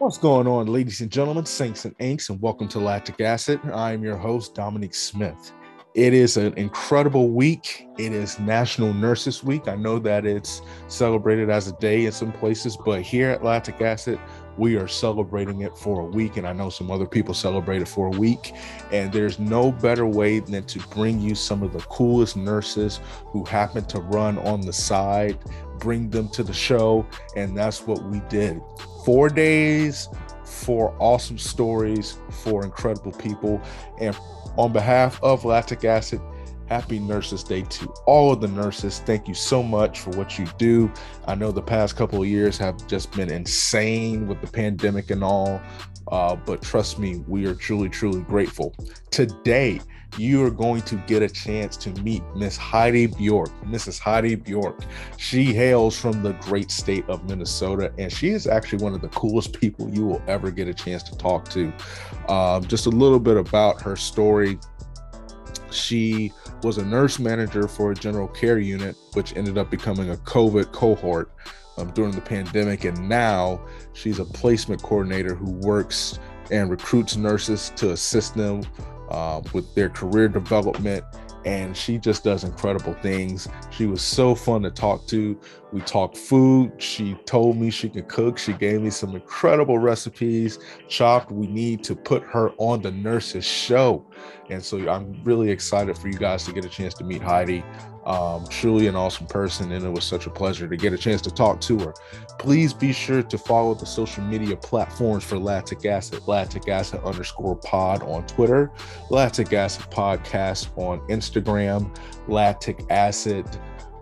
What's going on, ladies and gentlemen, saints and inks, and welcome to Lactic Acid. I'm your host, Dominique Smith. It is an incredible week. It is National Nurses Week. I know that it's celebrated as a day in some places, but here at Lactic Acid, we are celebrating it for a week. And I know some other people celebrate it for a week. And there's no better way than to bring you some of the coolest nurses who happen to run on the side, bring them to the show. And that's what we did four days, four awesome stories, four incredible people. And on behalf of Lactic Acid, happy Nurses Day to all of the nurses. Thank you so much for what you do. I know the past couple of years have just been insane with the pandemic and all, uh, but trust me, we are truly, truly grateful. Today, you are going to get a chance to meet Miss Heidi Bjork. Mrs. Heidi Bjork. She hails from the great state of Minnesota, and she is actually one of the coolest people you will ever get a chance to talk to. Um, just a little bit about her story. She was a nurse manager for a general care unit, which ended up becoming a COVID cohort um, during the pandemic. And now she's a placement coordinator who works and recruits nurses to assist them uh, with their career development. And she just does incredible things. She was so fun to talk to. We talked food. She told me she could cook. She gave me some incredible recipes. Chopped, we need to put her on the nurses show. And so I'm really excited for you guys to get a chance to meet Heidi. Um, truly an awesome person, and it was such a pleasure to get a chance to talk to her. Please be sure to follow the social media platforms for Lactic Acid, Lactic Acid underscore pod on Twitter, Lactic Acid podcast on Instagram, Lactic Acid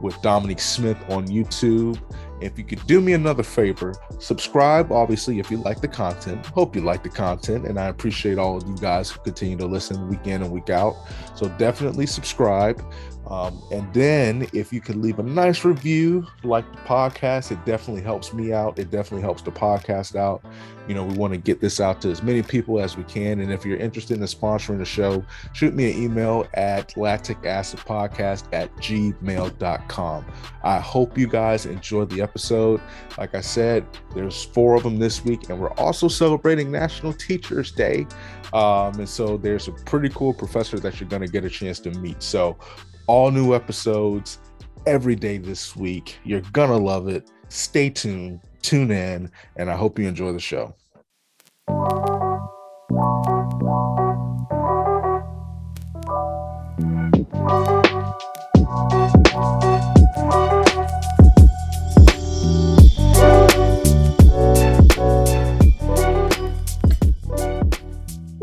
with Dominique Smith on YouTube. If you could do me another favor, subscribe, obviously, if you like the content. Hope you like the content, and I appreciate all of you guys who continue to listen week in and week out. So definitely subscribe. Um, and then if you could leave a nice review, like the podcast, it definitely helps me out. It definitely helps the podcast out. You know, we want to get this out to as many people as we can. And if you're interested in sponsoring the show, shoot me an email at lacticacidpodcast at gmail.com. I hope you guys enjoyed the episode. Like I said, there's four of them this week, and we're also celebrating National Teachers Day. Um, and so there's a pretty cool professor that you're going to get a chance to meet. So all new episodes every day this week. You're gonna love it. Stay tuned, tune in, and I hope you enjoy the show.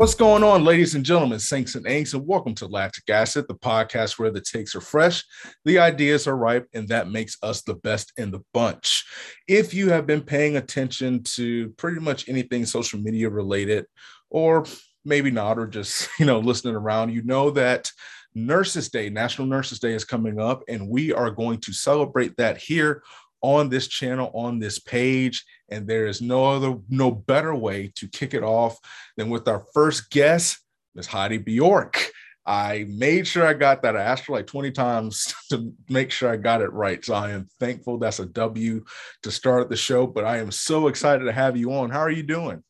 What's going on, ladies and gentlemen, saints and inks, and welcome to Lactic Acid, the podcast where the takes are fresh, the ideas are ripe, and that makes us the best in the bunch. If you have been paying attention to pretty much anything social media related, or maybe not, or just you know listening around, you know that Nurses Day, National Nurses Day, is coming up, and we are going to celebrate that here on this channel, on this page. And there is no other, no better way to kick it off than with our first guest, Ms. Heidi Bjork. I made sure I got that. I asked her like 20 times to make sure I got it right. So I am thankful that's a W to start the show, but I am so excited to have you on. How are you doing?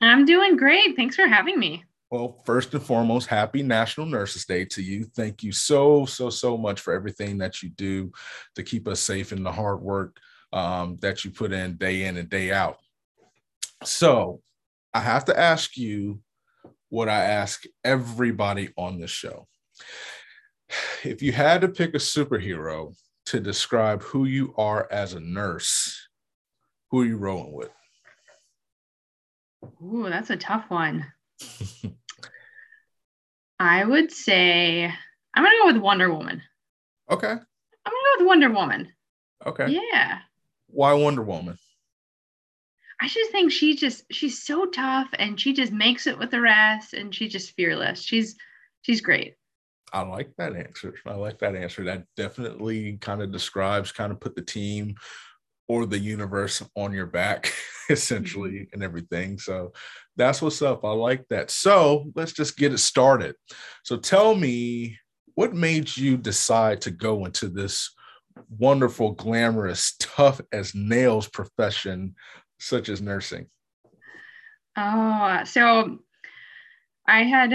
I'm doing great. Thanks for having me. Well, first and foremost, happy National Nurses Day to you. Thank you so, so, so much for everything that you do to keep us safe and the hard work um, that you put in day in and day out. So, I have to ask you what I ask everybody on the show. If you had to pick a superhero to describe who you are as a nurse, who are you rolling with? Ooh, that's a tough one. I would say I'm gonna go with Wonder Woman. Okay. I'm gonna go with Wonder Woman. Okay. Yeah. Why Wonder Woman? I just think she just she's so tough and she just makes it with the rest and she's just fearless. She's she's great. I like that answer. I like that answer. That definitely kind of describes, kind of put the team or the universe on your back, essentially, mm-hmm. and everything. So that's what's up. I like that. So let's just get it started. So tell me what made you decide to go into this wonderful, glamorous, tough as nails profession such as nursing? Oh, so I had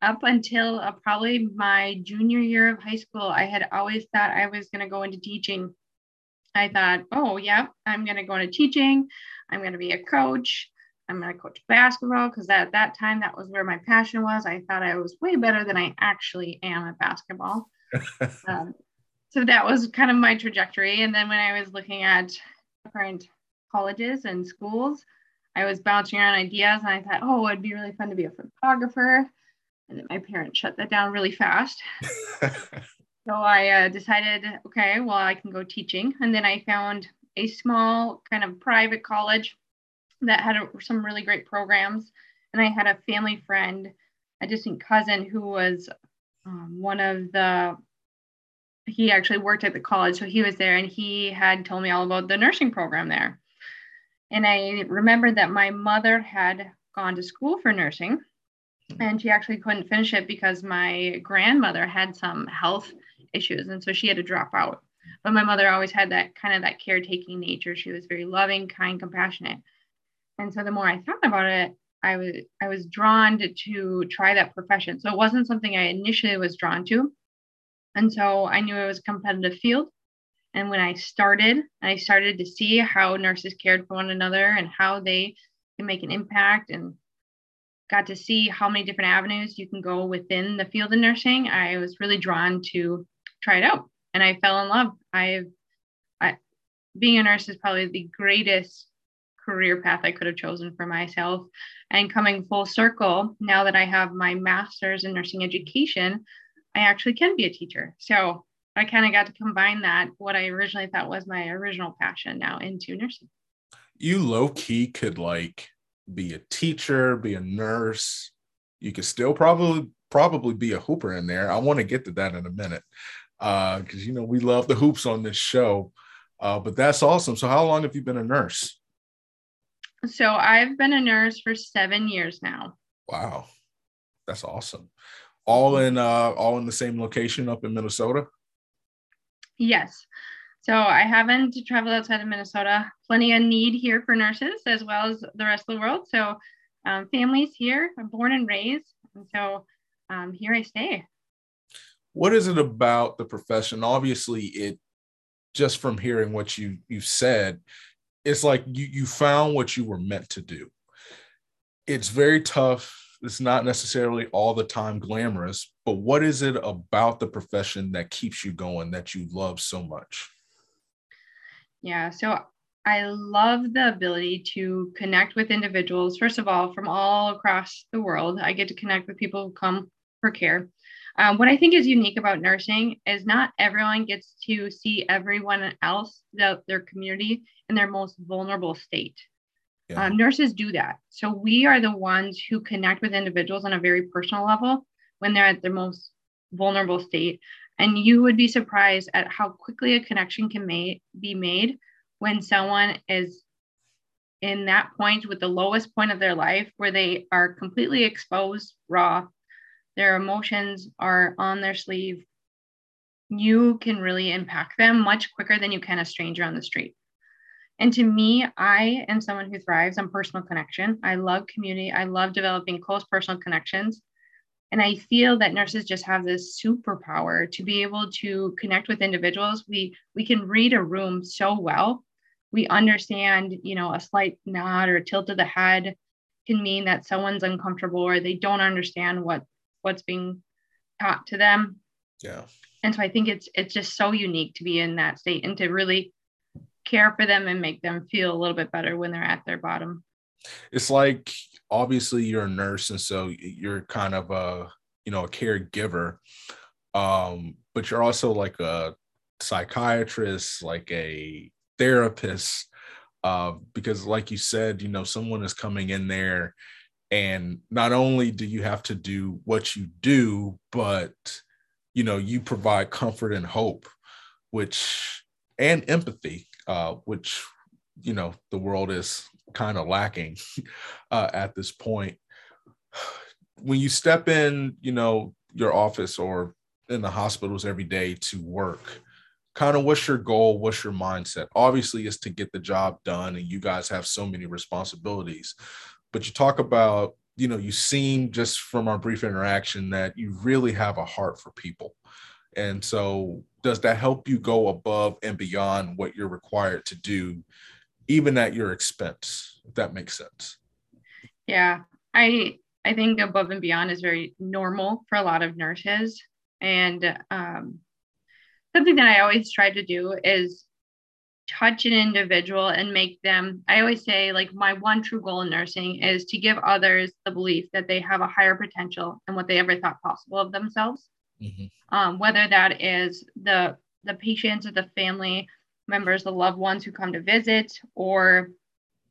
up until uh, probably my junior year of high school, I had always thought I was going to go into teaching. I thought, oh, yeah, I'm going to go into teaching. I'm going to be a coach. I'm going to coach basketball because at that time, that was where my passion was. I thought I was way better than I actually am at basketball. um, so that was kind of my trajectory. And then when I was looking at different colleges and schools, I was bouncing around ideas and I thought, oh, it'd be really fun to be a photographer. And then my parents shut that down really fast. so I uh, decided, okay, well, I can go teaching. And then I found a small kind of private college that had a, some really great programs. And I had a family friend, a distant cousin who was um, one of the, he actually worked at the college. So he was there and he had told me all about the nursing program there. And I remembered that my mother had gone to school for nursing and she actually couldn't finish it because my grandmother had some health issues and so she had to drop out but my mother always had that kind of that caretaking nature she was very loving kind compassionate and so the more i thought about it i was i was drawn to, to try that profession so it wasn't something i initially was drawn to and so i knew it was a competitive field and when i started i started to see how nurses cared for one another and how they can make an impact and got to see how many different avenues you can go within the field of nursing, I was really drawn to try it out and I fell in love. I've I, being a nurse is probably the greatest career path I could have chosen for myself. And coming full circle, now that I have my master's in nursing education, I actually can be a teacher. So I kind of got to combine that, what I originally thought was my original passion, now into nursing. You low key could like be a teacher, be a nurse. You could still probably probably be a hooper in there. I want to get to that in a minute because uh, you know we love the hoops on this show. Uh, but that's awesome. So how long have you been a nurse? So I've been a nurse for seven years now. Wow, that's awesome. All in uh, all in the same location up in Minnesota. Yes. So I haven't traveled outside of Minnesota. Plenty of need here for nurses as well as the rest of the world. So um, families here, I'm born and raised, and so um, here I stay. What is it about the profession? Obviously, it just from hearing what you you said, it's like you you found what you were meant to do. It's very tough. It's not necessarily all the time glamorous, but what is it about the profession that keeps you going that you love so much? Yeah. So I love the ability to connect with individuals, first of all, from all across the world. I get to connect with people who come for care. Um, what I think is unique about nursing is not everyone gets to see everyone else, the, their community, in their most vulnerable state. Yeah. Um, nurses do that. So we are the ones who connect with individuals on a very personal level when they're at their most vulnerable state. And you would be surprised at how quickly a connection can be made when someone is in that point with the lowest point of their life where they are completely exposed, raw, their emotions are on their sleeve. You can really impact them much quicker than you can a stranger on the street. And to me, I am someone who thrives on personal connection. I love community. I love developing close personal connections. And I feel that nurses just have this superpower to be able to connect with individuals. We we can read a room so well. We understand, you know, a slight nod or a tilt of the head can mean that someone's uncomfortable or they don't understand what what's being taught to them. Yeah. And so I think it's it's just so unique to be in that state and to really care for them and make them feel a little bit better when they're at their bottom. It's like obviously you're a nurse and so you're kind of a you know a caregiver um but you're also like a psychiatrist like a therapist uh because like you said you know someone is coming in there and not only do you have to do what you do but you know you provide comfort and hope which and empathy uh which you know the world is kind of lacking uh, at this point. When you step in, you know, your office or in the hospitals every day to work, kind of what's your goal? What's your mindset? Obviously, is to get the job done, and you guys have so many responsibilities. but you talk about you know you seem just from our brief interaction that you really have a heart for people and so does that help you go above and beyond what you're required to do even at your expense if that makes sense? Yeah i i think above and beyond is very normal for a lot of nurses. And um, something that i always try to do is touch an individual and make them i always say like my one true goal in nursing is to give others the belief that they have a higher potential than what they ever thought possible of themselves mm-hmm. um, whether that is the the patients or the family members the loved ones who come to visit or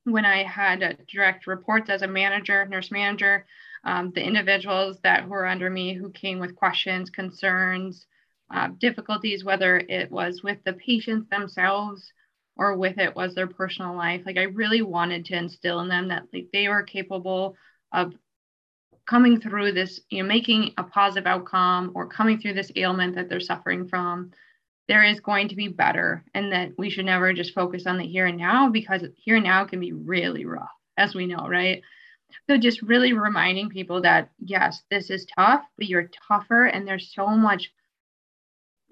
when i had direct reports as a manager nurse manager um, the individuals that were under me who came with questions concerns uh, difficulties whether it was with the patients themselves or with it was their personal life. Like I really wanted to instill in them that like they were capable of coming through this, you know, making a positive outcome or coming through this ailment that they're suffering from. There is going to be better, and that we should never just focus on the here and now because here and now can be really rough, as we know, right? So, just really reminding people that yes, this is tough, but you're tougher, and there's so much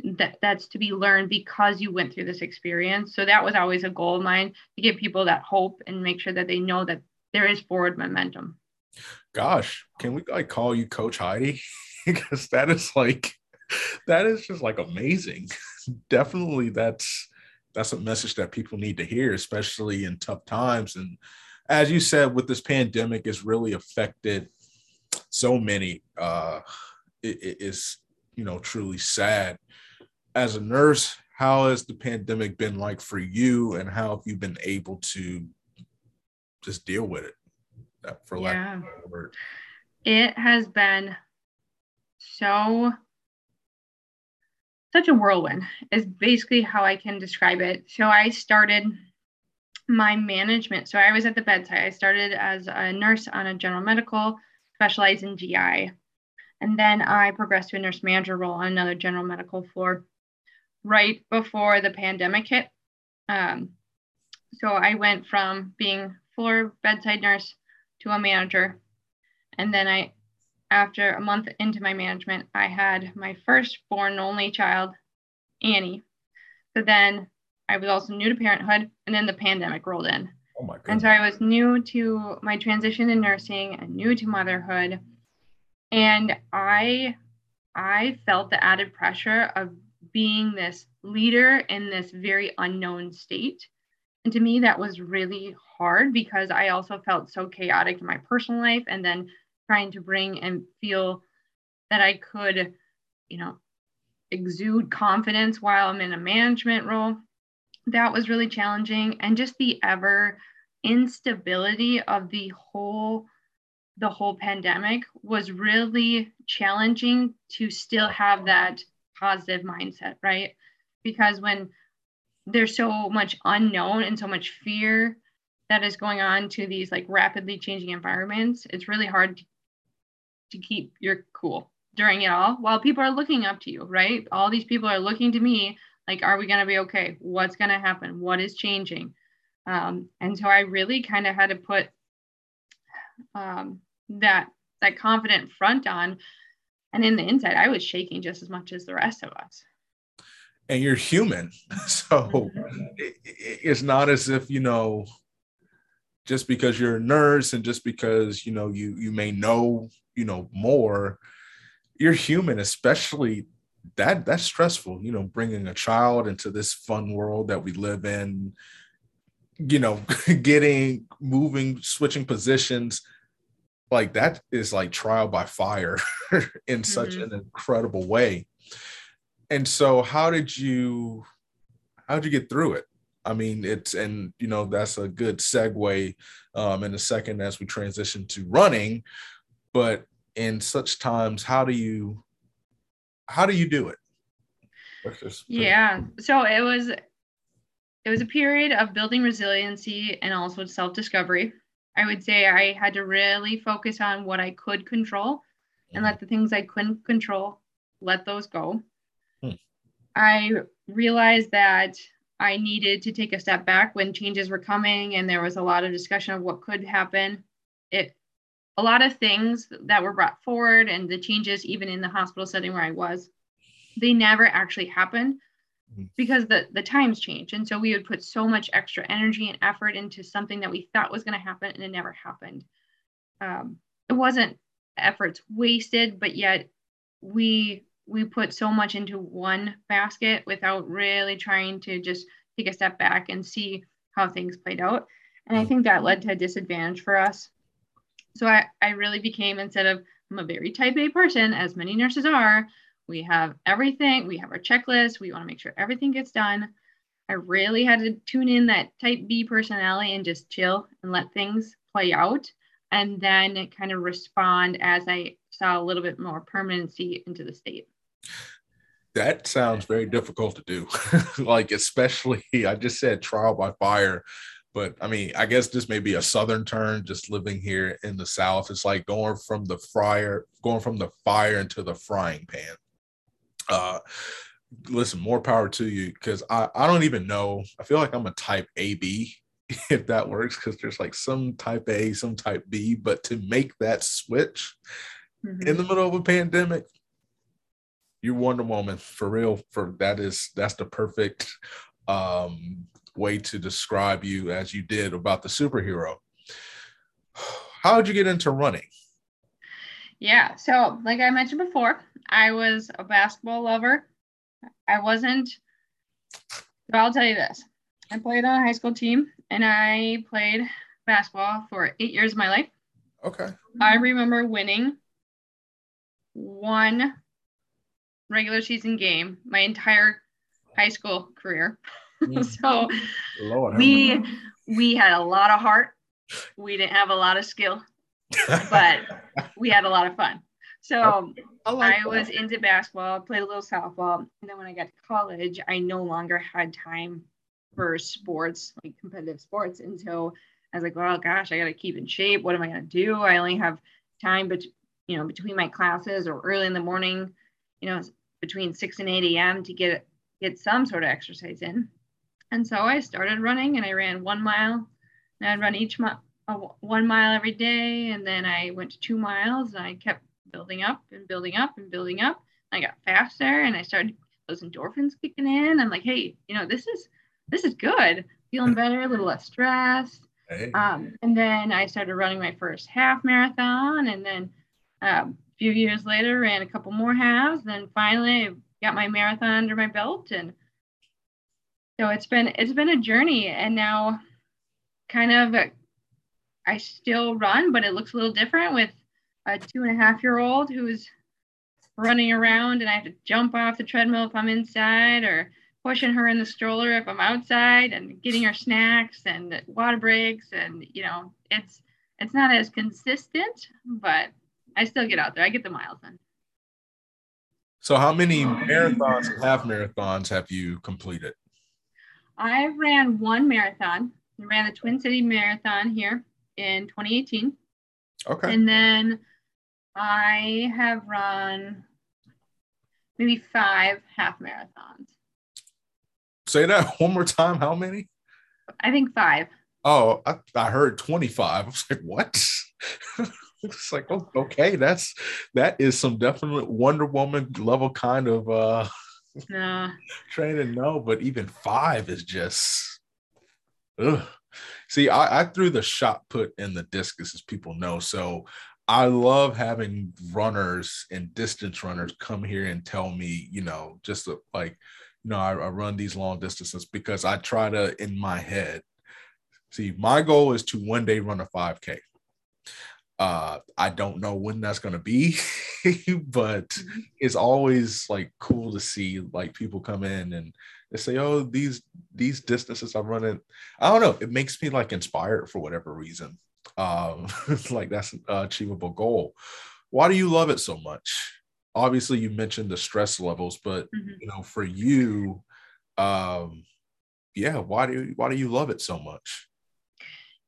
that that's to be learned because you went through this experience. So that was always a goal of mine to give people that hope and make sure that they know that there is forward momentum. Gosh, can we like call you Coach Heidi? because that is like that is just like amazing. Definitely that's that's a message that people need to hear, especially in tough times. And as you said, with this pandemic, it's really affected so many. Uh, it, it is you know truly sad as a nurse, how has the pandemic been like for you, and how have you been able to just deal with it? For lack yeah. of a word, it has been so such a whirlwind is basically how I can describe it. So I started my management. So I was at the bedside. I started as a nurse on a general medical, specialized in GI. And then I progressed to a nurse manager role on another general medical floor right before the pandemic hit. Um, so I went from being floor bedside nurse to a manager. And then I, after a month into my management, I had my firstborn only child, Annie. So then I was also new to parenthood, and then the pandemic rolled in. Oh my And so I was new to my transition in nursing and new to motherhood. And I I felt the added pressure of being this leader in this very unknown state. And to me, that was really hard because I also felt so chaotic in my personal life and then trying to bring and feel that I could, you know, exude confidence while I'm in a management role. That was really challenging. And just the ever instability of the whole the whole pandemic was really challenging to still have that positive mindset, right? Because when there's so much unknown and so much fear that is going on to these like rapidly changing environments, it's really hard to, to keep your cool during it all while people are looking up to you, right? All these people are looking to me like, are we going to be okay? What's going to happen? What is changing? Um, and so I really kind of had to put um, that that confident front on and in the inside, I was shaking just as much as the rest of us. And you're human. So mm-hmm. it, it's not as if, you know, just because you're a nurse and just because, you know, you you may know, you know, more, you're human, especially that that's stressful, you know, bringing a child into this fun world that we live in, you know, getting moving, switching positions, like that is like trial by fire in such mm-hmm. an incredible way and so how did you how did you get through it? I mean it's and you know that's a good segue um, in a second as we transition to running but in such times how do you how do you do it? Yeah. So it was it was a period of building resiliency and also self-discovery. I would say I had to really focus on what I could control and let the things I couldn't control, let those go. I realized that I needed to take a step back when changes were coming and there was a lot of discussion of what could happen. it a lot of things that were brought forward and the changes even in the hospital setting where I was, they never actually happened mm-hmm. because the the times change and so we would put so much extra energy and effort into something that we thought was going to happen and it never happened um, it wasn't efforts wasted but yet we we put so much into one basket without really trying to just take a step back and see how things played out. And i mm-hmm. think that led to a disadvantage for us. So i, I really became instead of i'm a very type a person as many nurses are we have everything we have our checklist we want to make sure everything gets done. I really had to tune in that type b personality and just chill and let things play out. And then kind of respond as i saw a little bit more permanency into the state that sounds very difficult to do like especially i just said trial by fire but i mean i guess this may be a southern term just living here in the south it's like going from the fryer going from the fire into the frying pan uh, listen, more power to you because I, I don't even know. I feel like I'm a type AB if that works because there's like some type A, some type B, but to make that switch mm-hmm. in the middle of a pandemic, you're Wonder Woman for real. For that is that's the perfect um, way to describe you as you did about the superhero. How did you get into running? Yeah, so like I mentioned before, I was a basketball lover. I wasn't, but I'll tell you this I played on a high school team and I played basketball for eight years of my life. Okay. I remember winning one regular season game my entire high school career. Mm. so Lord, we we had a lot of heart. We didn't have a lot of skill, but we had a lot of fun. So I, like I was into basketball, played a little softball, and then when I got to college, I no longer had time for sports, like competitive sports. And so I was like, well, gosh, I got to keep in shape. What am I going to do? I only have time, but you know, between my classes or early in the morning, you know, between 6 and 8 a.m. to get get some sort of exercise in. And so I started running, and I ran one mile, and I'd run each month one mile every day, and then I went to two miles, and I kept building up and building up and building up. I got faster and I started those endorphins kicking in. I'm like, hey, you know, this is this is good. Feeling better, a little less stressed. Hey. Um, and then I started running my first half marathon, and then um, a few years later, ran a couple more halves. Then finally, got my marathon under my belt, and so it's been it's been a journey. And now, kind of, I still run, but it looks a little different with a two and a half year old who's running around and I have to jump off the treadmill if I'm inside or pushing her in the stroller if I'm outside and getting her snacks and water breaks and you know it's it's not as consistent but I still get out there I get the miles in. So how many marathons and half marathons have you completed? I ran one marathon. I ran the Twin City Marathon here in 2018. Okay. And then I have run maybe five half marathons. Say that one more time. How many? I think five. Oh, I, I heard 25. I was like, what? it's like, oh, okay, that's that is some definite Wonder Woman level kind of uh no. training. No, but even five is just ugh. See, I, I threw the shot put in the discus, as people know. So I love having runners and distance runners come here and tell me, you know, just like, you know, I, I run these long distances because I try to, in my head, see, my goal is to one day run a 5K. Uh, I don't know when that's going to be, but mm-hmm. it's always like cool to see like people come in and they say, "Oh, these these distances I'm running." I don't know. It makes me like inspired for whatever reason um, like that's an achievable goal. Why do you love it so much? Obviously, you mentioned the stress levels, but mm-hmm. you know, for you, um, yeah, why do you, why do you love it so much?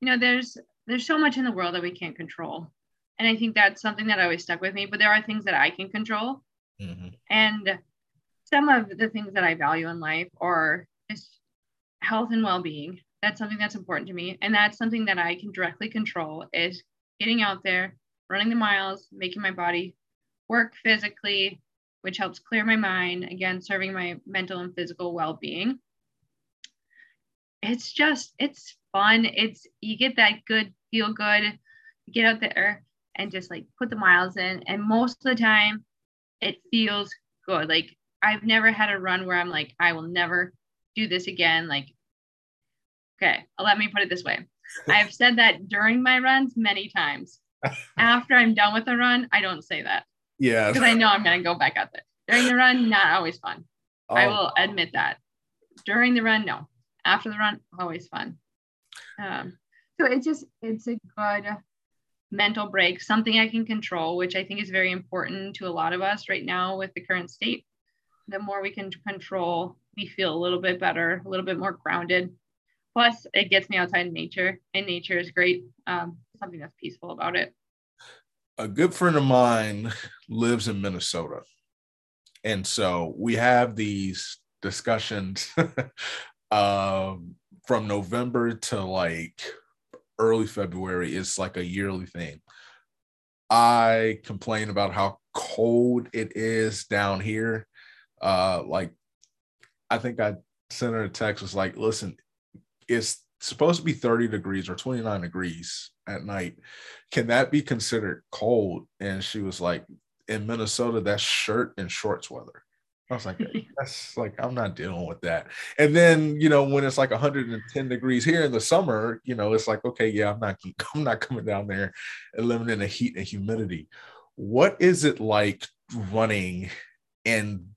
You know, there's there's so much in the world that we can't control, and I think that's something that always stuck with me. But there are things that I can control, mm-hmm. and some of the things that I value in life are just health and well-being that's something that's important to me and that's something that i can directly control is getting out there, running the miles, making my body work physically, which helps clear my mind, again, serving my mental and physical well being. It's just, it's fun. It's, you get that good, feel good, get out there and just like put the miles in. And most of the time, it feels good. Like, I've never had a run where I'm like, I will never do this again. Like, okay, let me put it this way. I've said that during my runs many times. After I'm done with the run, I don't say that. Yeah. Because I know I'm going to go back out there. During the run, not always fun. Oh. I will admit that. During the run, no. After the run, always fun. Um, so it's just, it's a good mental break, something I can control, which I think is very important to a lot of us right now with the current state. The more we can control, we feel a little bit better, a little bit more grounded. Plus, it gets me outside in nature, and nature is great. Um, something that's peaceful about it. A good friend of mine lives in Minnesota. And so we have these discussions um, from November to like early February. It's like a yearly thing. I complain about how cold it is down here. Uh, like, I think I sent her a text was like, listen, it's supposed to be 30 degrees or 29 degrees at night. Can that be considered cold? And she was like, in Minnesota, that's shirt and shorts weather. I was like, that's like, I'm not dealing with that. And then, you know, when it's like 110 degrees here in the summer, you know, it's like, okay, yeah, I'm not, I'm not coming down there and living in the heat and humidity. What is it like running in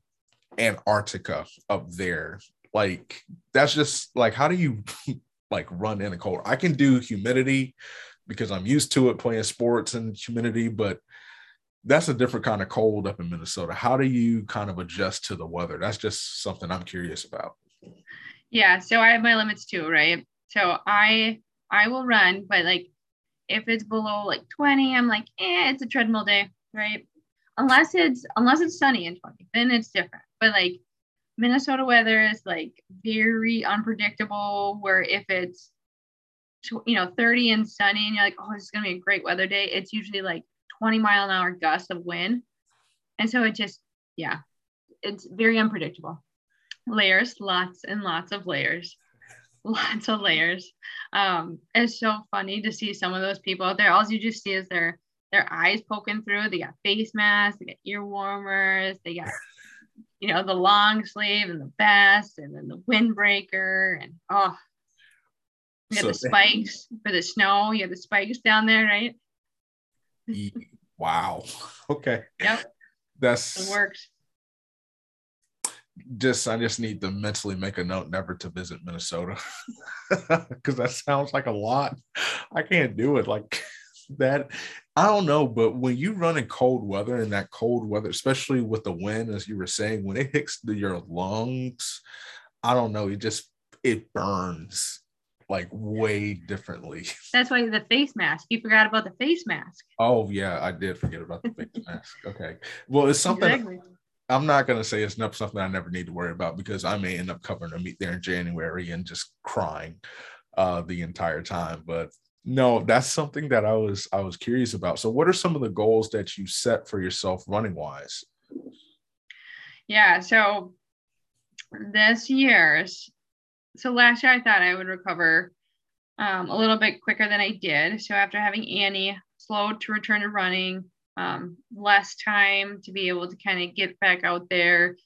Antarctica up there? Like, that's just like, how do you like run in the cold? I can do humidity because I'm used to it playing sports and humidity, but that's a different kind of cold up in Minnesota. How do you kind of adjust to the weather? That's just something I'm curious about. Yeah, so I have my limits too, right? So I I will run, but like if it's below like 20, I'm like, eh, it's a treadmill day, right? Unless it's unless it's sunny in 20, then it's different. But like Minnesota weather is like very unpredictable. Where if it's you know 30 and sunny and you're like, oh, this is gonna be a great weather day, it's usually like 20 mile an hour gust of wind. And so it just, yeah, it's very unpredictable. Layers, lots and lots of layers, lots of layers. Um, it's so funny to see some of those people out there. All you just see is their their eyes poking through. They got face masks, they got ear warmers, they got you know the long sleeve and the vest, and then the windbreaker, and oh, you got so the spikes for the snow. You have the spikes down there, right? Wow. Okay. Yep. That's it works. Just I just need to mentally make a note never to visit Minnesota. Cause that sounds like a lot. I can't do it like that. I don't know, but when you run in cold weather and that cold weather, especially with the wind, as you were saying, when it hits your lungs, I don't know, it just it burns like way differently. That's why the face mask. You forgot about the face mask. Oh yeah, I did forget about the face mask. Okay. Well, it's something exactly. I'm not gonna say it's not something I never need to worry about because I may end up covering a meet there in January and just crying uh the entire time. But no, that's something that I was I was curious about. So what are some of the goals that you set for yourself running wise? Yeah, so this year's so last year I thought I would recover um, a little bit quicker than I did. So after having Annie slow to return to running, um, less time to be able to kind of get back out there,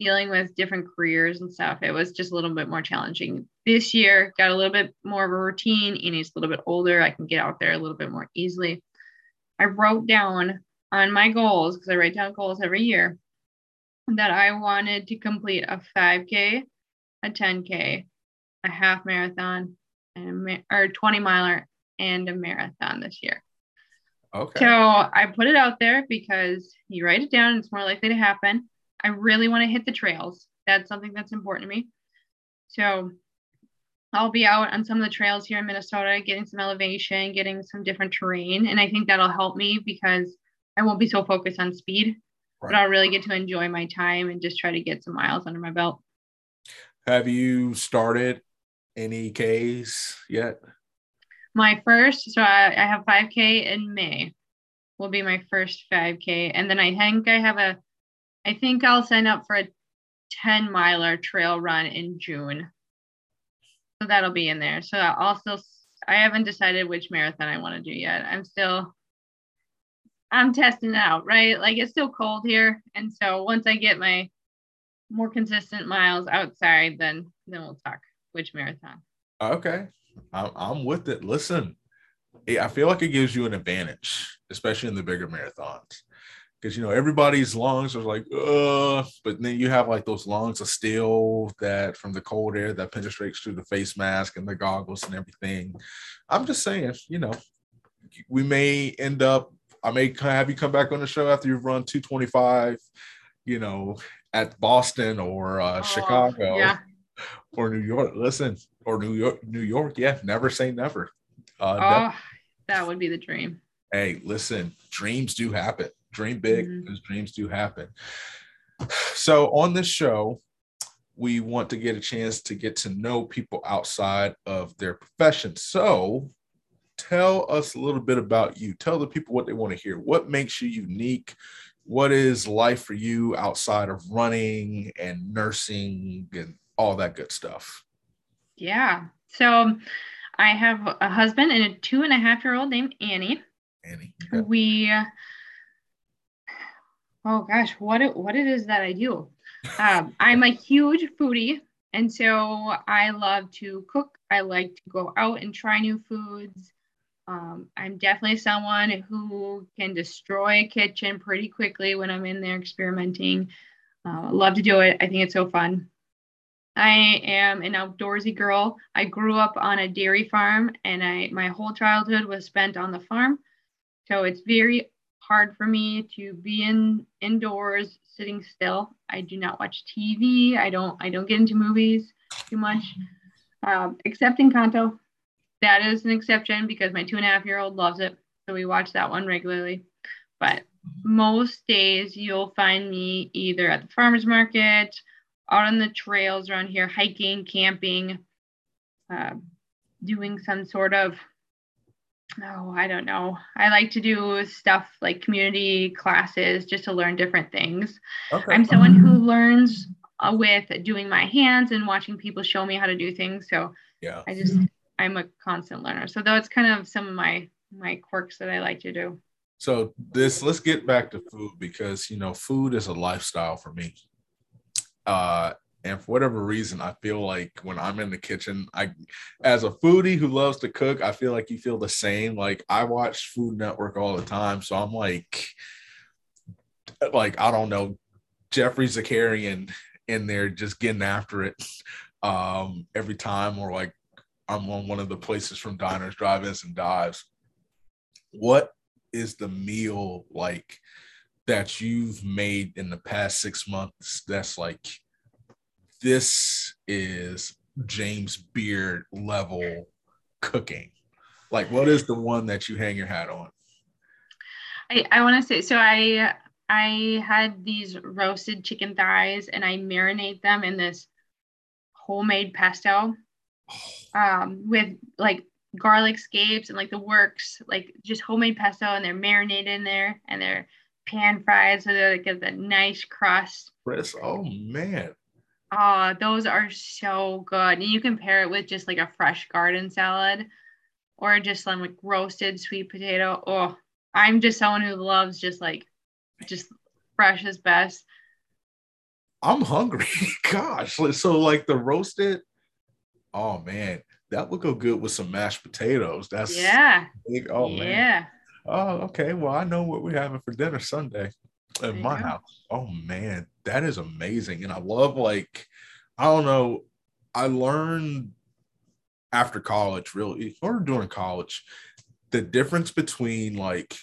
dealing with different careers and stuff. It was just a little bit more challenging. This year, got a little bit more of a routine. Annie's a little bit older. I can get out there a little bit more easily. I wrote down on my goals because I write down goals every year that I wanted to complete a 5K a 10K, a half marathon, and a, or 20 miler and a marathon this year. Okay. So I put it out there because you write it down, it's more likely to happen. I really want to hit the trails. That's something that's important to me. So I'll be out on some of the trails here in Minnesota, getting some elevation, getting some different terrain. And I think that'll help me because I won't be so focused on speed, right. but I'll really get to enjoy my time and just try to get some miles under my belt. Have you started any Ks yet? my first, so I, I have 5K in May, will be my first 5K. And then I think I have a, I think I'll sign up for a 10 miler trail run in June. So that'll be in there. So I'll still, I haven't decided which marathon I want to do yet. I'm still, I'm testing it out, right? Like it's still cold here. And so once I get my more consistent miles outside, then then we'll talk which marathon. Okay. I'm, I'm with it. Listen, I feel like it gives you an advantage, especially in the bigger marathons. Because you know everybody's lungs are like, uh, but then you have like those lungs of steel that from the cold air that penetrates through the face mask and the goggles and everything. I'm just saying, you know, we may end up. I may have you come back on the show after you've run 225, you know, at Boston or uh, oh, Chicago. Yeah or New York. Listen, or New York, New York. Yeah, never say never. Uh, oh, that would be the dream. Hey, listen, dreams do happen. Dream big mm-hmm. because dreams do happen. So on this show, we want to get a chance to get to know people outside of their profession. So tell us a little bit about you. Tell the people what they want to hear. What makes you unique? What is life for you outside of running and nursing and all that good stuff. Yeah. So I have a husband and a two and a half year old named Annie. Annie. Okay. We oh gosh, what it what it is that I do. Um, I'm a huge foodie, and so I love to cook. I like to go out and try new foods. Um, I'm definitely someone who can destroy a kitchen pretty quickly when I'm in there experimenting. Uh, love to do it. I think it's so fun. I am an outdoorsy girl. I grew up on a dairy farm and I my whole childhood was spent on the farm. So it's very hard for me to be in indoors sitting still. I do not watch TV. I don't I don't get into movies too much. Um, except in Encanto. That is an exception because my two and a half year old loves it. So we watch that one regularly. But most days you'll find me either at the farmer's market out on the trails around here, hiking, camping, uh, doing some sort of, oh, I don't know. I like to do stuff like community classes just to learn different things. Okay. I'm someone who learns uh, with doing my hands and watching people show me how to do things. So yeah, I just, I'm a constant learner. So that's kind of some of my my quirks that I like to do. So this let's get back to food because you know food is a lifestyle for me. Uh, and for whatever reason, I feel like when I'm in the kitchen, I, as a foodie who loves to cook, I feel like you feel the same. Like I watch Food Network all the time, so I'm like, like I don't know, Geoffrey Zakarian in there just getting after it um, every time, or like I'm on one of the places from diners, drive-ins, and dives. What is the meal like? that you've made in the past six months that's like this is James Beard level cooking? Like, what is the one that you hang your hat on? I, I want to say so. I I had these roasted chicken thighs and I marinate them in this homemade pesto. Um, with like garlic scapes and like the works, like just homemade pesto, and they're marinated in there and they're pan fried so they get the nice crust. Chris, oh man. Oh, those are so good. And you can pair it with just like a fresh garden salad or just some like roasted sweet potato. Oh, I'm just someone who loves just like just fresh is best. I'm hungry. Gosh. So like the roasted, oh man, that would go good with some mashed potatoes. That's yeah. Big. Oh yeah. man. Oh, okay. Well, I know what we're having for dinner Sunday in my house. Oh man, that is amazing. And I love like, I don't know, I learned after college, really, or during college, the difference between like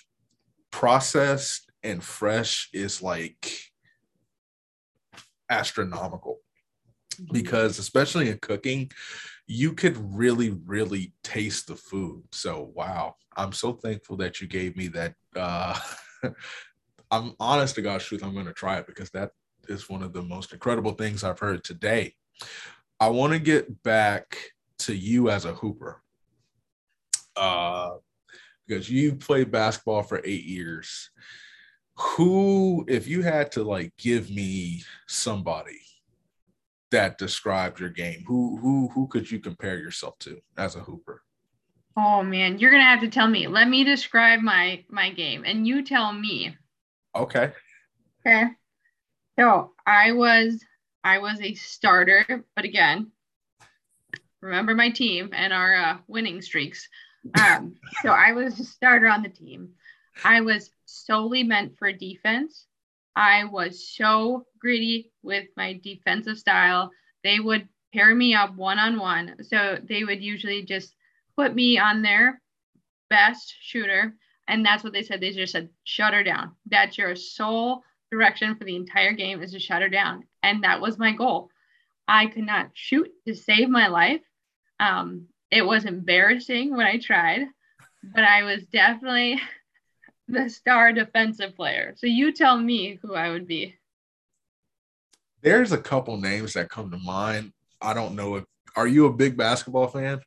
processed and fresh is like astronomical. Because especially in cooking, you could really, really taste the food. So wow, I'm so thankful that you gave me that. Uh, I'm honest to God's truth, I'm going to try it because that is one of the most incredible things I've heard today. I want to get back to you as a hooper. uh, because you played basketball for eight years. Who, if you had to like give me somebody that described your game, who who who could you compare yourself to as a hooper? Oh man, you're gonna have to tell me. Let me describe my my game, and you tell me. Okay. Okay. So I was I was a starter, but again, remember my team and our uh, winning streaks. Um, so I was a starter on the team. I was solely meant for defense. I was so gritty with my defensive style. They would pair me up one on one. So they would usually just put me on their best shooter. And that's what they said. They just said, shut her down. That's your sole direction for the entire game is to shut her down. And that was my goal. I could not shoot to save my life. Um, it was embarrassing when I tried, but I was definitely the star defensive player. So you tell me who I would be. There's a couple names that come to mind. I don't know if are you a big basketball fan?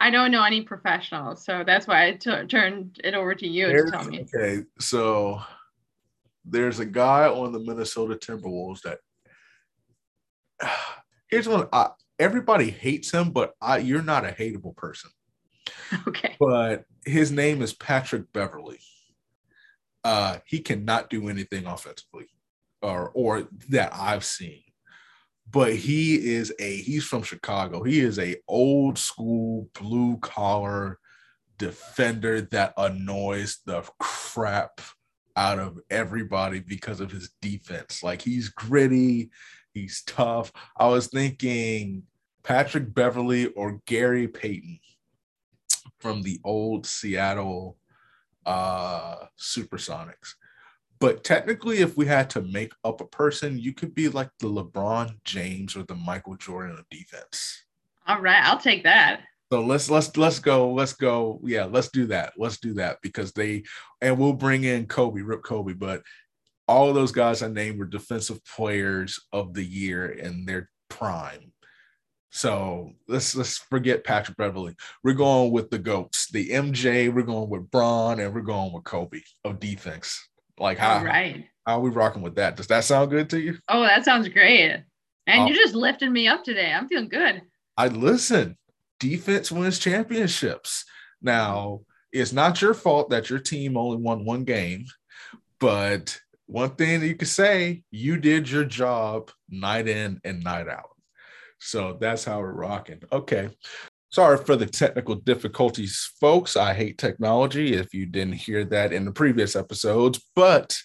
I don't know any professionals, so that's why I t- turned it over to you there's, to tell me. Okay, so there's a guy on the Minnesota Timberwolves that here's one. I, everybody hates him, but I, you're not a hateable person. Okay. But his name is Patrick Beverley. Uh, he cannot do anything offensively, or or that I've seen. But he is a he's from Chicago. He is a old school blue collar defender that annoys the crap out of everybody because of his defense. Like he's gritty, he's tough. I was thinking Patrick Beverley or Gary Payton from the old Seattle uh, Supersonics. But technically, if we had to make up a person, you could be like the LeBron James or the Michael Jordan of defense. All right, I'll take that. So let's let's let's go. Let's go. Yeah, let's do that. Let's do that because they and we'll bring in Kobe, Rip Kobe, but all of those guys I named were defensive players of the year in their prime. So let's let's forget Patrick Beverley. We're going with the goats, the MJ. We're going with Bron, and we're going with Kobe of defense. Like how right? How are we rocking with that? Does that sound good to you? Oh, that sounds great. And uh, you just lifted me up today. I'm feeling good. I listen. Defense wins championships. Now it's not your fault that your team only won one game, but one thing that you could say, you did your job night in and night out. So that's how we're rocking. Okay. Sorry for the technical difficulties, folks. I hate technology if you didn't hear that in the previous episodes. But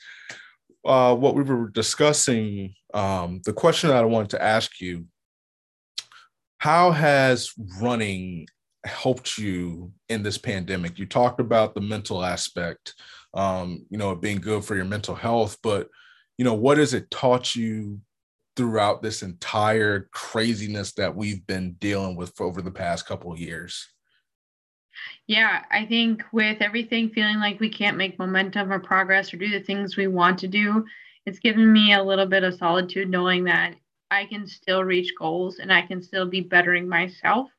uh, what we were discussing, um, the question that I wanted to ask you how has running helped you in this pandemic? You talked about the mental aspect, um, you know, being good for your mental health, but you know, what has it taught you throughout this entire craziness that we've been dealing with for over the past couple of years? Yeah, I think with everything feeling like we can't make momentum or progress or do the things we want to do, it's given me a little bit of solitude knowing that I can still reach goals and I can still be bettering myself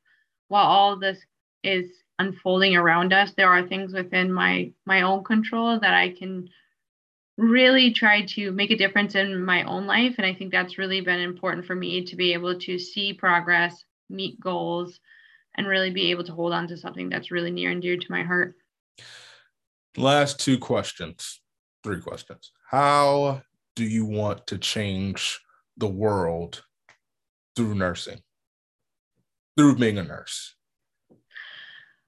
while all this is unfolding around us. There are things within my my own control that I can really tried to make a difference in my own life. And I think that's really been important for me to be able to see progress, meet goals, and really be able to hold on to something that's really near and dear to my heart. Last two questions, three questions. How do you want to change the world through nursing, through being a nurse?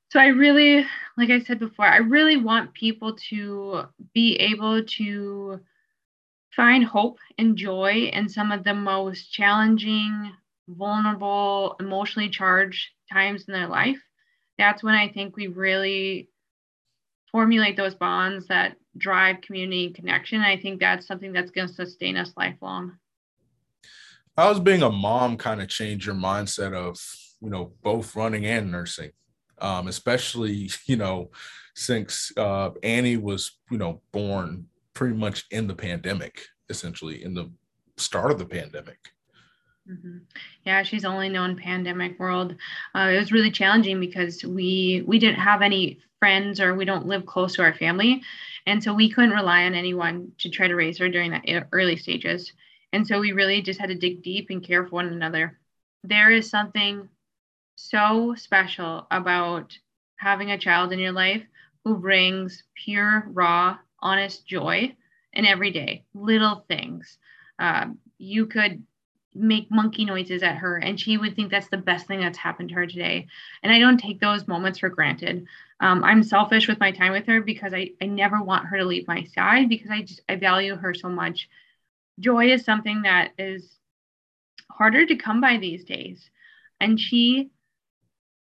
So I really, like I said before, I really want people to be able to find hope and joy in some of the most challenging, vulnerable, emotionally charged times in their life. That's when I think we really formulate those bonds that drive community connection. I think that's something that's going to sustain us lifelong. How's being a mom kind of change your mindset of, you know, both running and nursing? Um, especially you know since uh, Annie was you know born pretty much in the pandemic, essentially in the start of the pandemic. Mm-hmm. Yeah, she's only known pandemic world. Uh, it was really challenging because we we didn't have any friends or we don't live close to our family, and so we couldn't rely on anyone to try to raise her during that early stages. And so we really just had to dig deep and care for one another. There is something so special about having a child in your life who brings pure, raw, honest joy in every day, little things. Uh, you could make monkey noises at her and she would think that's the best thing that's happened to her today. And i don't take those moments for granted. Um, i'm selfish with my time with her because I, I never want her to leave my side because i just i value her so much. Joy is something that is harder to come by these days. And she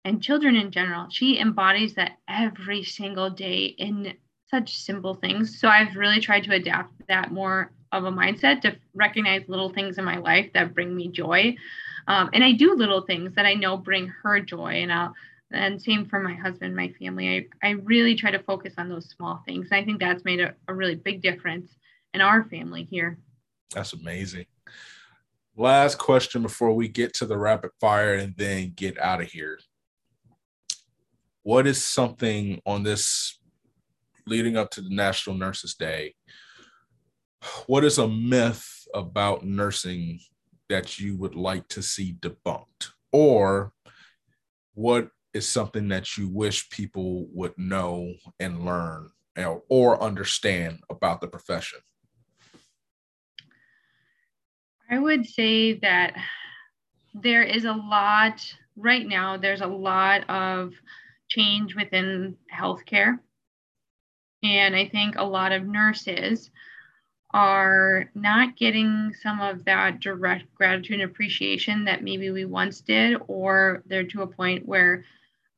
and children in general she embodies that every single day in such simple things so i've really tried to adapt that more of a mindset to recognize little things in my life that bring me joy. Um, and I do little things that I know bring her joy. And I'll, and same for my husband, my family. I, I really try to focus on those small things. And I think that's made a, a really big difference in our family here. That's amazing. Last question before we get to the rapid fire and then get out of here. What is something on this leading up to the National Nurses Day what is a myth about nursing that you would like to see debunked? Or what is something that you wish people would know and learn or understand about the profession? I would say that there is a lot right now, there's a lot of change within healthcare. And I think a lot of nurses are not getting some of that direct gratitude and appreciation that maybe we once did, or they're to a point where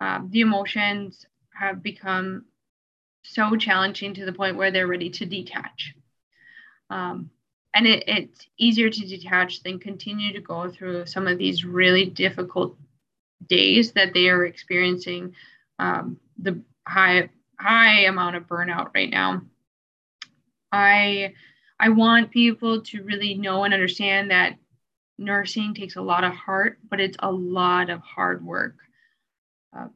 um, the emotions have become so challenging to the point where they're ready to detach. Um, and it, it's easier to detach than continue to go through some of these really difficult days that they are experiencing um, the high high amount of burnout right now. I I want people to really know and understand that nursing takes a lot of heart, but it's a lot of hard work. Uh,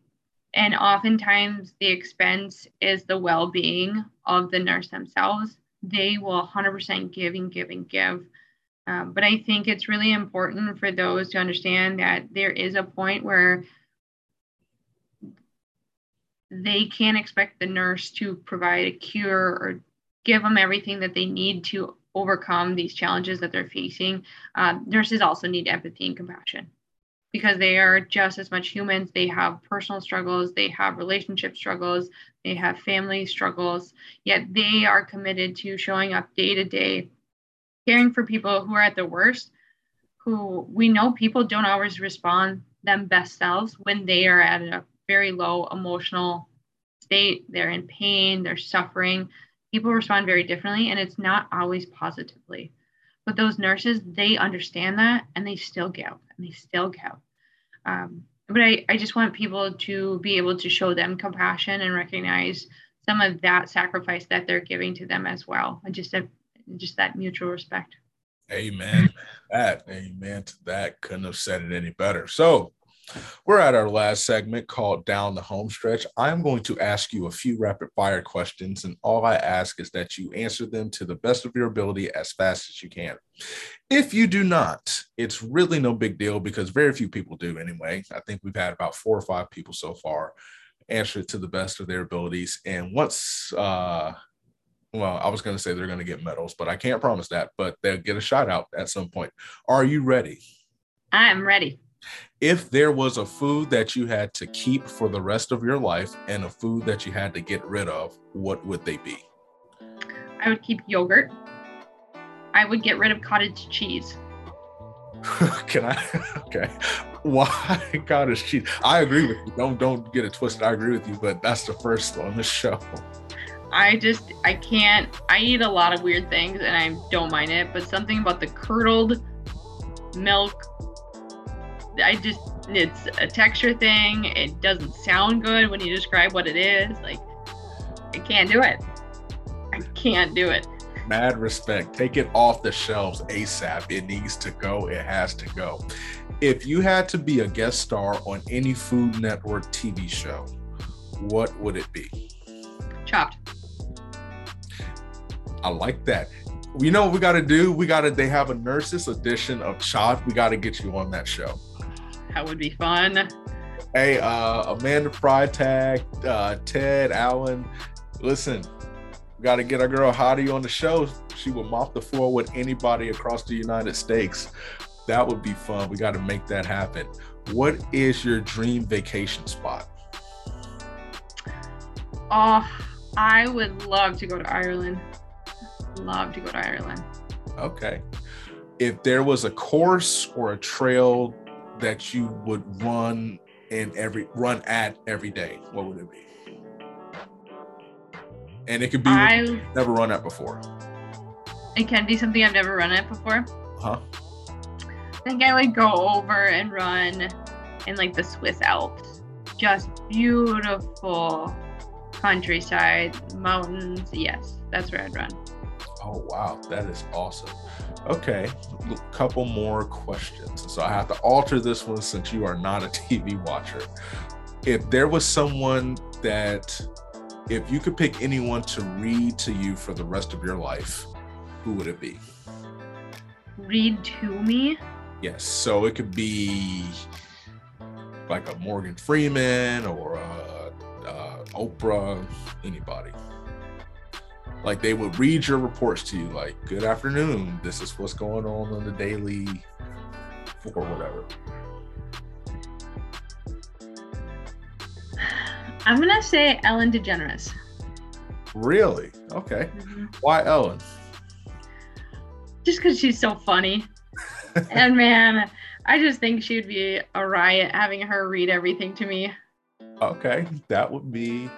and oftentimes, the expense is the well being of the nurse themselves. They will 100% give and give and give. Um, but I think it's really important for those to understand that there is a point where they can't expect the nurse to provide a cure or give them everything that they need to overcome these challenges that they're facing. Uh, nurses also need empathy and compassion because they are just as much humans. They have personal struggles, they have relationship struggles, they have family struggles, yet they are committed to showing up day to day, caring for people who are at their worst, who we know people don't always respond them best selves when they are at a very low emotional state. They're in pain, they're suffering. People respond very differently and it's not always positively. But those nurses they understand that and they still go and they still go um, but I, I just want people to be able to show them compassion and recognize some of that sacrifice that they're giving to them as well. And just a, just that mutual respect. Amen that. Amen to that. Couldn't have said it any better. So we're at our last segment called Down the Home Stretch. I'm going to ask you a few rapid fire questions, and all I ask is that you answer them to the best of your ability as fast as you can. If you do not, it's really no big deal because very few people do anyway. I think we've had about four or five people so far answer it to the best of their abilities. And once, uh, well, I was going to say they're going to get medals, but I can't promise that, but they'll get a shout out at some point. Are you ready? I'm ready if there was a food that you had to keep for the rest of your life and a food that you had to get rid of, what would they be? I would keep yogurt. I would get rid of cottage cheese. Can I? Okay. Why cottage cheese? I agree with you. Don't don't get it twisted. I agree with you, but that's the first on the show. I just I can't. I eat a lot of weird things and I don't mind it, but something about the curdled milk I just it's a texture thing. It doesn't sound good when you describe what it is. Like I can't do it. I can't do it. Mad respect. Take it off the shelves ASAP. It needs to go. It has to go. If you had to be a guest star on any Food Network TV show, what would it be? Chopped. I like that. You know what we got to do? We got to, they have a nurses edition of Chopped. We got to get you on that show. That would be fun. Hey, uh, Amanda Freitag, uh, Ted Allen, listen, got to get our girl Heidi on the show. She will mop the floor with anybody across the United States. That would be fun. We got to make that happen. What is your dream vacation spot? Oh, I would love to go to Ireland. Love to go to Ireland. Okay. If there was a course or a trail that you would run in every run at every day, what would it be? And it could be I, never run at before. It can be something I've never run at before. Huh? I think I would go over and run in like the Swiss Alps. Just beautiful countryside, mountains. Yes, that's where I'd run. Oh wow, that is awesome. Okay, a couple more questions. So I have to alter this one since you are not a TV watcher. If there was someone that, if you could pick anyone to read to you for the rest of your life, who would it be? Read to me? Yes. So it could be like a Morgan Freeman or a, a Oprah, anybody like they would read your reports to you like good afternoon. This is what's going on on the daily or whatever. I'm gonna say ellen degeneres. Really? Okay. Mm-hmm. why ellen? Just because she's so funny. And man i just think she would be a riot having her read everything to me. Okay. That would be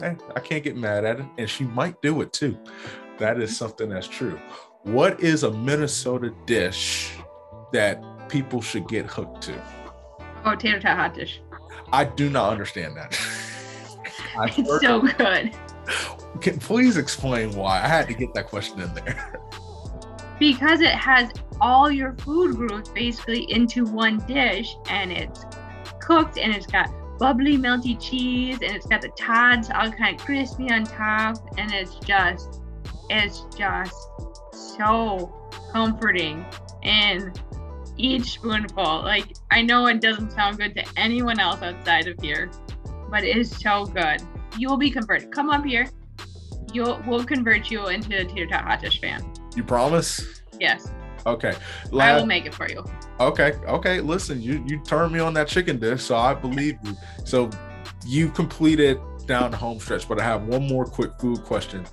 hey, I can't get mad at it. And she might do it too. That is mm-hmm. something that's true. What is a Minnesota dish that people should get hooked to? Oh, tater tot hot dish. I do not understand that. it's so good. Can please explain why? I had to get that question in there. Because it has all your food groups basically into one dish and it's cooked and it's got bubbly melty cheese and it's got the tots all kind of crispy on top and it's just it's just so comforting. And each spoonful like i know it doesn't sound good to anyone else outside of here but it is so good. You will be converted. Come up here. You'll we'll convert you into a tater tot hot dish fan. You promise? Yes Okay. Last, I will make it for you. Okay. Okay. Listen, you you turned me on that chicken dish, so I believe you. So you completed down the home stretch, but I have one more quick food question.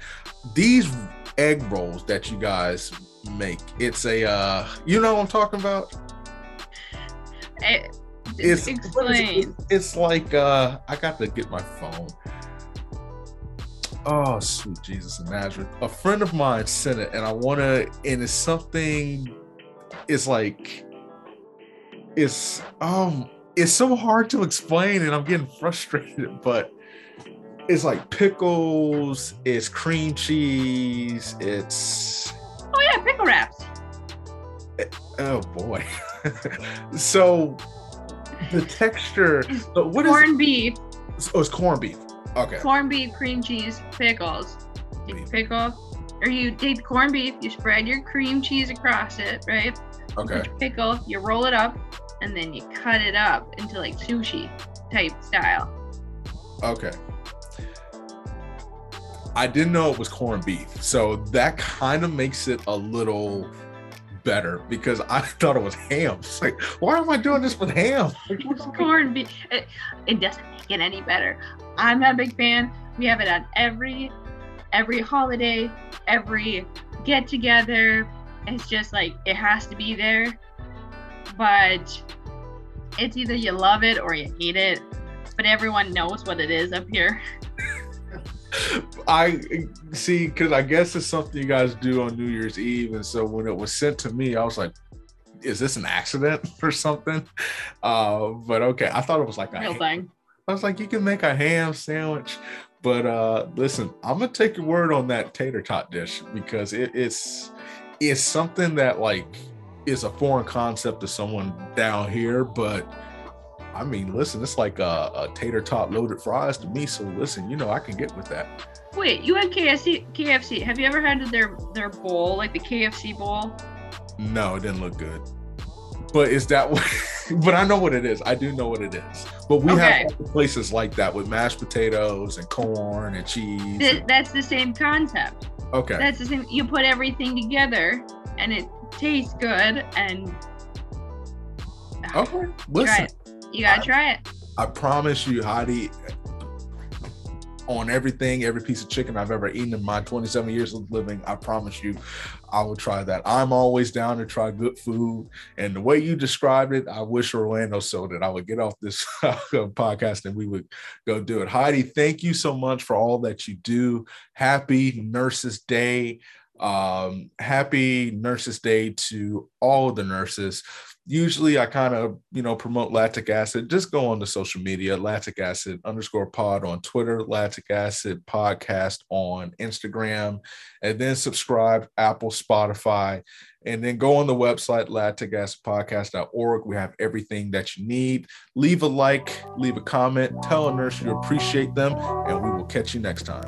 These egg rolls that you guys make, it's a uh you know what I'm talking about? It, eh, it's explain. It's like uh I got to get my phone. Oh, sweet Jesus of Nazareth. A friend of mine sent it, and I want to, and it's something, it's like, it's, um, it's so hard to explain, and I'm getting frustrated, but it's like pickles, it's cream cheese, it's. Oh, yeah, pickle wraps. It, eh, oh, boy. so the texture, But what corned is, beef. Oh, it's corned beef. Okay. Corned beef, cream cheese, pickles. You pickle, or you take corned beef, you spread your cream cheese across it, right? Okay. You pickle, you roll it up, and then you cut it up into like sushi type style. Okay. I didn't know it was corned beef, so that kind of makes it a little better because I thought it was ham. It's like, why am I doing this with ham? corned beef. It, it doesn't make it any better. I'm not a big fan. We have it on every every holiday, every get together. It's just like it has to be there. But it's either you love it or you hate it. But everyone knows what it is up here. I see, because I guess it's something you guys do on New Year's Eve, and so when it was sent to me, I was like, "Is this an accident or something?" Uh, but okay, I thought it was like a real thing. I was like, you can make a ham sandwich But uh listen, I'm gonna take your word on that tater tot dish because it, it's it's something that like is a foreign concept to someone down here, but I mean, listen, it's like a, a tater tot loaded fries to me. So listen, you know, I can get with that. Wait, you had KFC? KFC. Have you ever had their their bowl, like the KFC bowl? No, it didn't look good. But is that what? but I know what it is. I do know what it is. But we okay. have places like that with mashed potatoes and corn and cheese. Th- that's the same concept. Okay. That's the same. You put everything together, and it tastes good. And okay, listen. You gotta I, try it. I promise you, Heidi, on everything, every piece of chicken I've ever eaten in my 27 years of living, I promise you, I will try that. I'm always down to try good food. And the way you described it, I wish Orlando so that I would get off this podcast and we would go do it. Heidi, thank you so much for all that you do. Happy Nurses Day. Um, happy Nurses Day to all the nurses usually I kind of, you know, promote lactic acid. Just go on the social media, lactic acid underscore pod on Twitter, lactic acid podcast on Instagram, and then subscribe Apple, Spotify, and then go on the website, lacticacidpodcast.org. We have everything that you need. Leave a like, leave a comment, tell a nurse you appreciate them, and we will catch you next time.